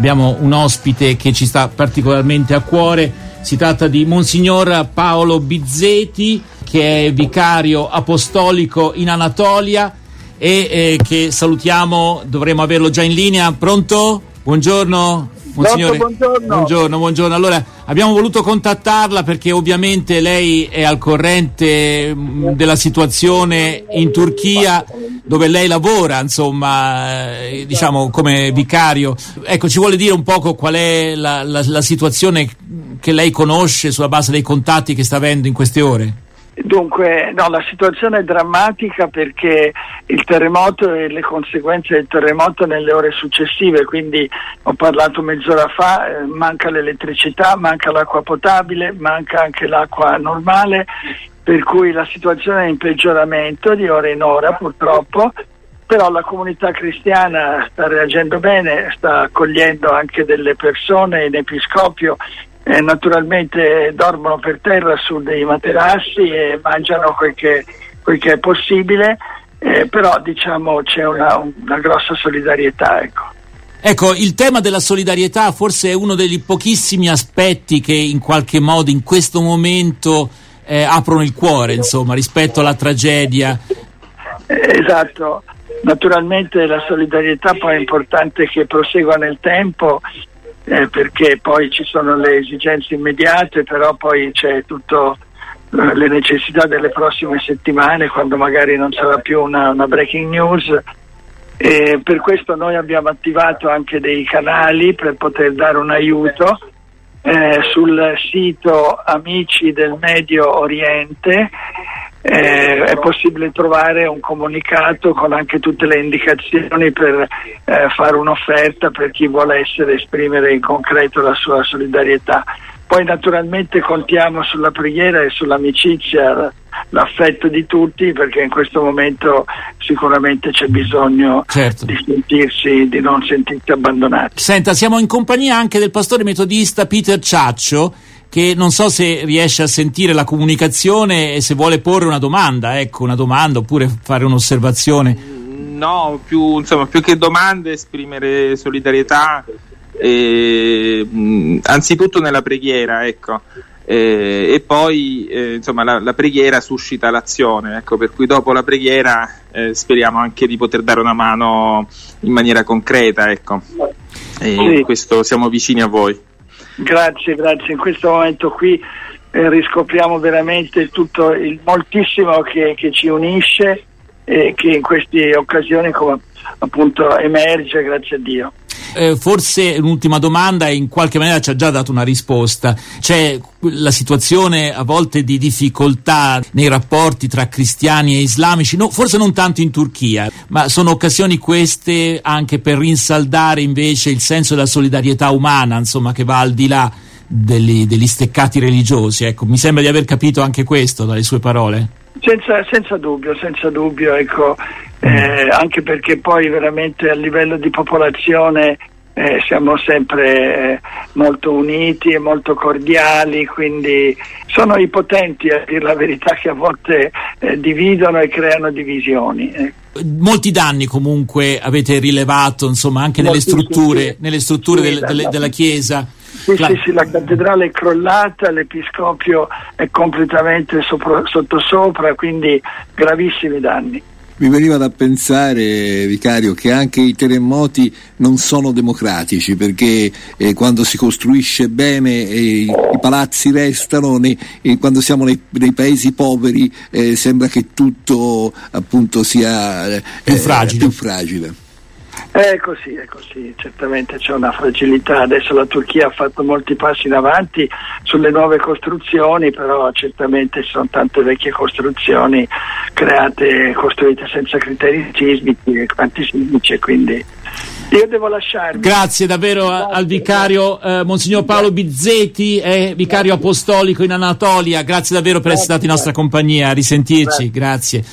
abbiamo un ospite che ci sta particolarmente a cuore. Si tratta di Monsignor Paolo Bizzeti, che è vicario apostolico in Anatolia e eh, che salutiamo, dovremmo averlo già in linea. Pronto? Buongiorno. Monsignore, buongiorno. buongiorno, buongiorno. Allora, abbiamo voluto contattarla perché ovviamente lei è al corrente mm, della situazione in Turchia dove lei lavora, insomma, eh, diciamo come vicario. Ecco, ci vuole dire un poco qual è la, la, la situazione che lei conosce sulla base dei contatti che sta avendo in queste ore? Dunque, no, la situazione è drammatica perché il terremoto e le conseguenze del terremoto nelle ore successive, quindi ho parlato mezz'ora fa, eh, manca l'elettricità, manca l'acqua potabile, manca anche l'acqua normale, per cui la situazione è in peggioramento di ora in ora purtroppo, però la comunità cristiana sta reagendo bene, sta accogliendo anche delle persone in episcopio eh, naturalmente dormono per terra su dei materassi e mangiano quel che, quel che è possibile, eh, però diciamo c'è una, una grossa solidarietà. Ecco. Ecco, il tema della solidarietà forse è uno degli pochissimi aspetti che in qualche modo in questo momento eh, aprono il cuore, insomma, rispetto alla tragedia. Eh, esatto, naturalmente la solidarietà poi è importante che prosegua nel tempo eh, perché poi ci sono le esigenze immediate, però poi c'è tutto eh, le necessità delle prossime settimane quando magari non sarà più una, una breaking news. E per questo noi abbiamo attivato anche dei canali per poter dare un aiuto eh, sul sito Amici del Medio Oriente eh, è possibile trovare un comunicato con anche tutte le indicazioni per eh, fare un'offerta per chi vuole essere, esprimere in concreto la sua solidarietà. Poi naturalmente contiamo sulla preghiera e sull'amicizia, l'affetto di tutti perché in questo momento sicuramente c'è bisogno certo. di sentirsi, di non sentirsi abbandonati. Senta, siamo in compagnia anche del pastore metodista Peter Ciaccio che non so se riesce a sentire la comunicazione e se vuole porre una domanda, ecco, una domanda oppure fare un'osservazione. No, più, insomma, più che domande esprimere solidarietà, eh, anzitutto nella preghiera, ecco. Eh, e poi eh, insomma la, la, preghiera suscita l'azione, ecco, per cui dopo la preghiera eh, speriamo anche di poter dare una mano in maniera concreta, ecco. E sì. questo siamo vicini a voi. Grazie, grazie. In questo momento qui eh, riscopriamo veramente tutto il moltissimo che, che ci unisce e che in queste occasioni come, appunto emerge, grazie a Dio. Eh, forse un'ultima domanda in qualche maniera ci ha già dato una risposta. C'è la situazione a volte di difficoltà nei rapporti tra cristiani e islamici, no, forse non tanto in Turchia, ma sono occasioni queste anche per rinsaldare invece il senso della solidarietà umana, insomma, che va al di là degli, degli steccati religiosi. Ecco, mi sembra di aver capito anche questo dalle sue parole. Senza, senza dubbio, senza dubbio, ecco, eh, anche perché poi veramente a livello di popolazione eh, siamo sempre eh, molto uniti e molto cordiali, quindi sono i potenti a dire la verità che a volte eh, dividono e creano divisioni. Eh. Molti danni comunque avete rilevato insomma, anche nelle strutture, nelle strutture del, delle, della Chiesa. Sì, la... sì, sì, la cattedrale è crollata, l'episcopio è completamente sopra, sottosopra, quindi gravissimi danni. Mi veniva da pensare, vicario, che anche i terremoti non sono democratici perché eh, quando si costruisce bene eh, i palazzi restano, ne, eh, quando siamo nei, nei paesi poveri eh, sembra che tutto appunto sia eh, più fragile. Più fragile. È così, è così, certamente c'è una fragilità. Adesso la Turchia ha fatto molti passi in avanti sulle nuove costruzioni, però certamente ci sono tante vecchie costruzioni create, costruite senza criteri sismici e antisismici, quindi io devo lasciarmi. Grazie davvero Grazie. al vicario eh, Monsignor Paolo Bizzetti, è vicario apostolico in Anatolia. Grazie davvero per Grazie. essere stato in nostra compagnia. A risentirci. Grazie.